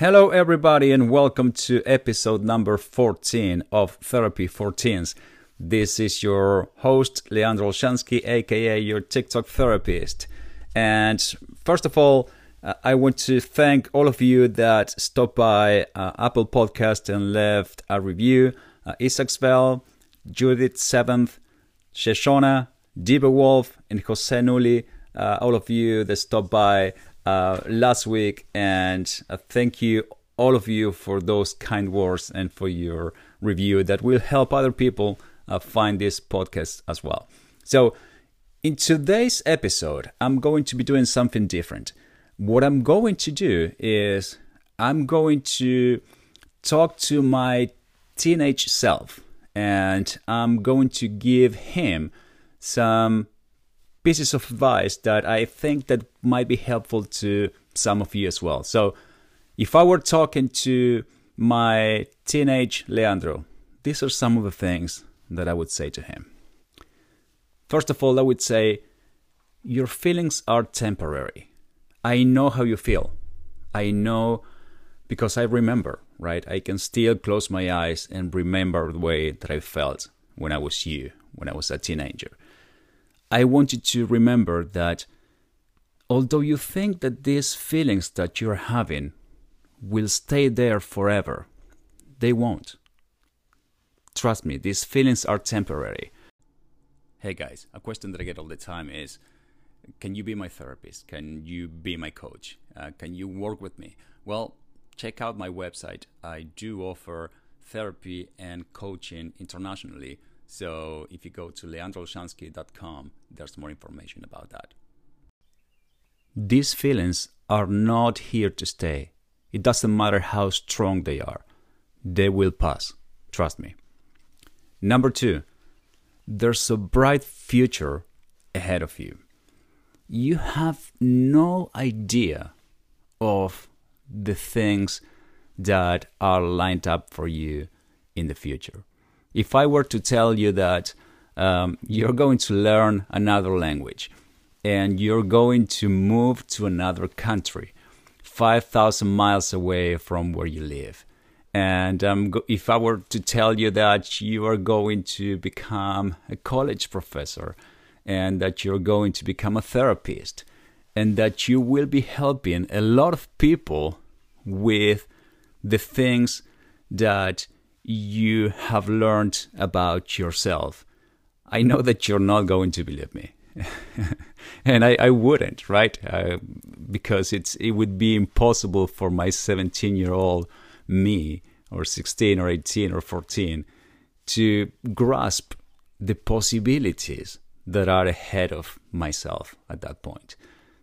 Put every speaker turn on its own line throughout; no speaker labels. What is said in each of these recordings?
Hello, everybody, and welcome to episode number 14 of Therapy for Teens. This is your host, Leandro Olshansky, aka your TikTok therapist. And first of all, uh, I want to thank all of you that stopped by uh, Apple Podcast and left a review. Uh, Judith Seventh, Shoshona, Diva Wolf, and Jose Nuli. Uh, all of you that stopped by uh, last week, and uh, thank you all of you for those kind words and for your review that will help other people uh, find this podcast as well. So, in today's episode, I'm going to be doing something different. What I'm going to do is I'm going to talk to my teenage self and I'm going to give him some pieces of advice that I think that might be helpful to some of you as well. So, if I were talking to my teenage Leandro, these are some of the things that I would say to him. First of all, I would say, Your feelings are temporary. I know how you feel. I know because I remember, right? I can still close my eyes and remember the way that I felt when I was you, when I was a teenager. I want you to remember that although you think that these feelings that you're having will stay there forever, they won't. Trust me, these feelings are temporary. Hey guys, a question that I get all the time is Can you be my therapist? Can you be my coach? Uh, can you work with me? Well, check out my website. I do offer therapy and coaching internationally so if you go to leandrolshansky.com, there's more information about that. These feelings are not here to stay. It doesn't matter how strong they are, they will pass. Trust me. Number two, there's a bright future ahead of you. You have no idea of the things that are lined up for you in the future if I were to tell you that um, you're going to learn another language and you're going to move to another country 5,000 miles away from where you live, and um, if I were to tell you that you are going to become a college professor and that you're going to become a therapist and that you will be helping a lot of people with the things that you have learned about yourself, I know that you're not going to believe me. and I, I wouldn't, right? Uh, because it's it would be impossible for my 17 year old me, or 16, or 18, or 14, to grasp the possibilities that are ahead of myself at that point.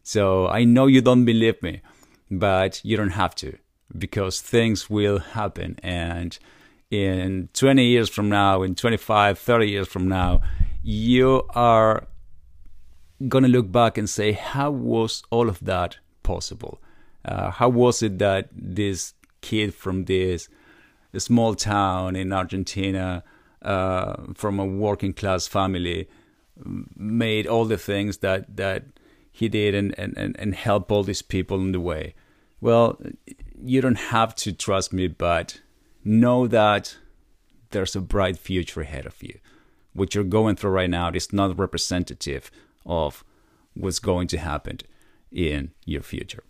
So I know you don't believe me, but you don't have to because things will happen and in 20 years from now, in 25, 30 years from now, you are going to look back and say, how was all of that possible? Uh, how was it that this kid from this small town in Argentina, uh, from a working class family, made all the things that, that he did and, and, and help all these people in the way? Well, you don't have to trust me, but know that there's a bright future ahead of you. What you're going through right now is not representative of what's going to happen in your future.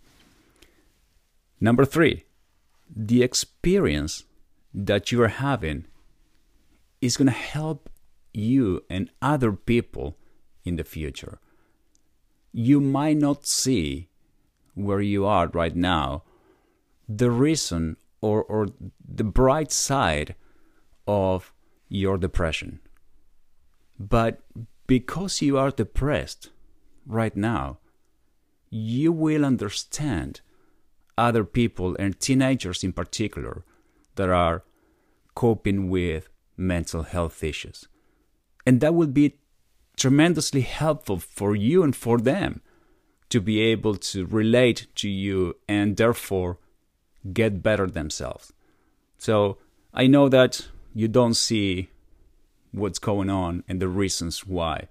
Number three, the experience that you are having is going to help you and other people in the future. You might not see where you are right now the reason or, or the bright side of your depression. But because you are depressed right now, you will understand other people and teenagers in particular that are coping with mental health issues. And that will be tremendously helpful for you and for them to be able to relate to you and therefore get better themselves. So I know that you don't see what's going on and the reasons why,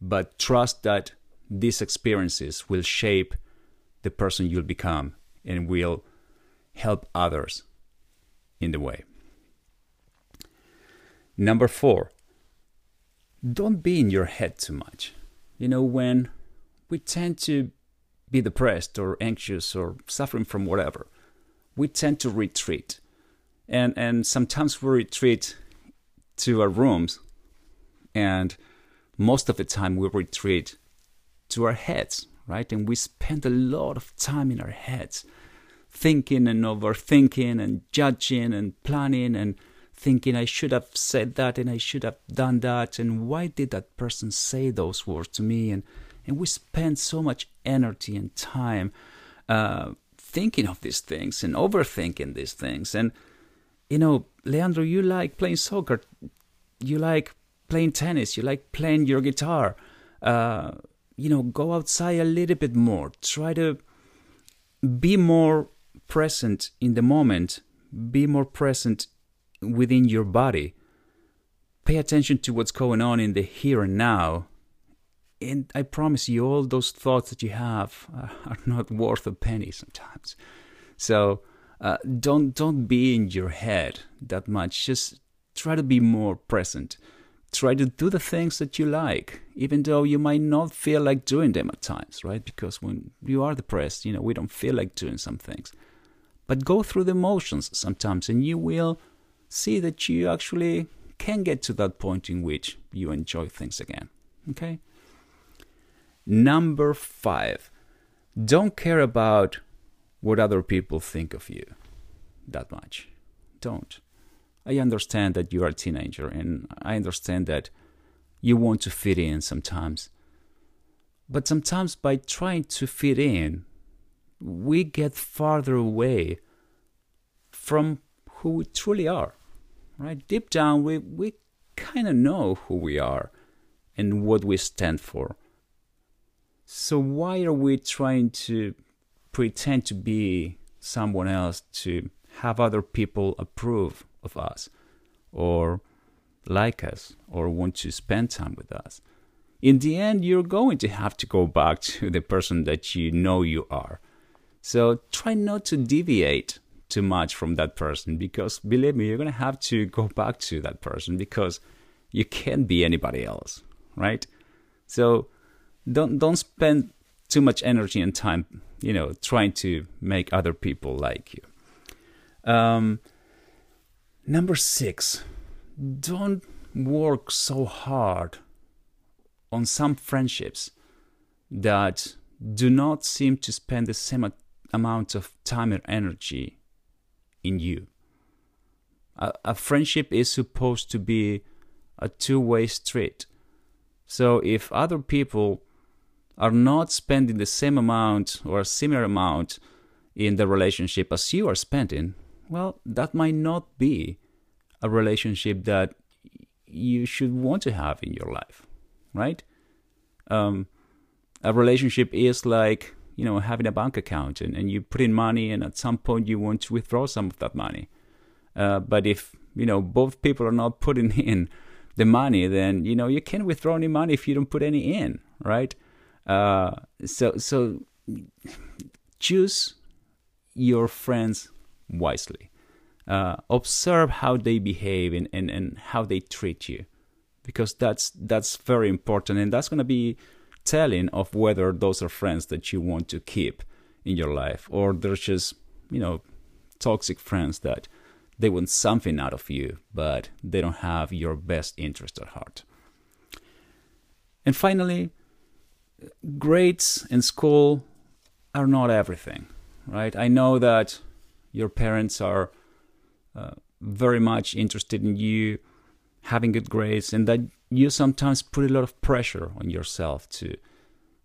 but trust that these experiences will shape the person you'll become and will help others in the way. Number four, don't be in your head too much. You know, when we tend to be depressed or anxious or suffering from whatever, we tend to retreat. And, and sometimes we retreat to our rooms, and most of the time we retreat to our heads, right? And we spend a lot of time in our heads, thinking and overthinking and judging and planning and thinking I should have said that and I should have done that and why did that person say those words to me and and we spend so much energy and time uh, thinking of these things and overthinking these things. And you know Leandro you like playing soccer. You like playing tennis. You like playing your guitar. Uh, you know go outside a little bit more. Try to be more present in the moment. Be more present within your body. Pay attention to what's going on in the here and now. And I promise you, all those thoughts that you have are not worth a penny sometimes. So uh, don't don't be in your head that much. Just try to be more present. Try to do the things that you like, even though you might not feel like doing them at times, right? Because when you are depressed, you know we don't feel like doing some things. But go through the motions sometimes, and you will see that you actually can get to that point in which you enjoy things again. Okay? Number five, don't care about what other people think of you that much. Don't. I understand that you are a teenager and I understand that you want to fit in sometimes. But sometimes by trying to fit in, we get farther away from who we truly are right? Deep down, we, we kind of know who we are and what we stand for. So, why are we trying to pretend to be someone else to have other people approve of us or like us or want to spend time with us? In the end, you're going to have to go back to the person that you know you are. So, try not to deviate too much from that person because believe me, you're going to have to go back to that person because you can't be anybody else, right? So don't don't spend too much energy and time, you know, trying to make other people like you. Um, number six, don't work so hard on some friendships that do not seem to spend the same amount of time and energy in you. A, a friendship is supposed to be a two way street. So if other people are not spending the same amount or a similar amount in the relationship as you are spending, well, that might not be a relationship that you should want to have in your life, right? Um, a relationship is like you know having a bank account and, and you put in money and at some point you want to withdraw some of that money uh, but if you know both people are not putting in the money then you know you can't withdraw any money if you don't put any in right uh, so so choose your friends wisely uh, observe how they behave and, and, and how they treat you because that's that's very important and that's going to be telling of whether those are friends that you want to keep in your life or they're just, you know, toxic friends that they want something out of you, but they don't have your best interest at heart. And finally, grades in school are not everything, right? I know that your parents are uh, very much interested in you having good grades and that you sometimes put a lot of pressure on yourself to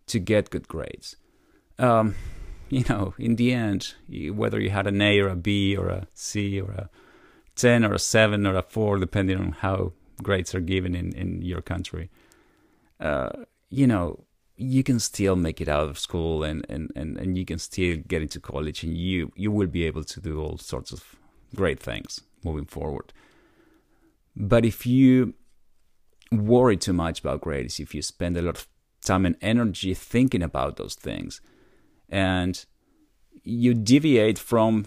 to get good grades. Um, you know, in the end, whether you had an A or a B or a C or a 10 or a 7 or a 4, depending on how grades are given in, in your country, uh, you know, you can still make it out of school and, and, and, and you can still get into college and you, you will be able to do all sorts of great things moving forward. But if you worry too much about grades, if you spend a lot of time and energy thinking about those things, and you deviate from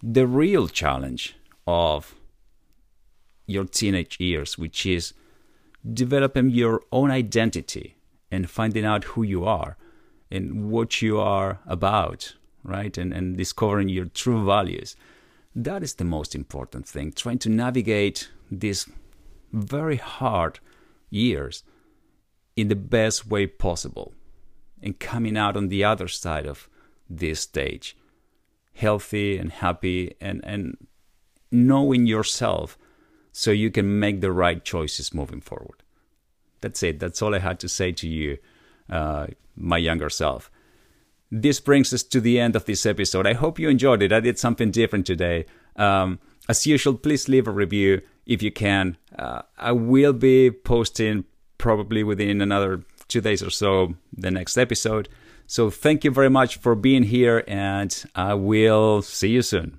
the real challenge of your teenage years, which is developing your own identity and finding out who you are and what you are about, right? And, and discovering your true values. That is the most important thing. Trying to navigate these very hard years in the best way possible and coming out on the other side of this stage healthy and happy and, and knowing yourself so you can make the right choices moving forward. That's it. That's all I had to say to you, uh, my younger self. This brings us to the end of this episode. I hope you enjoyed it. I did something different today. Um, as usual, please leave a review if you can. Uh, I will be posting probably within another two days or so the next episode. So thank you very much for being here, and I will see you soon.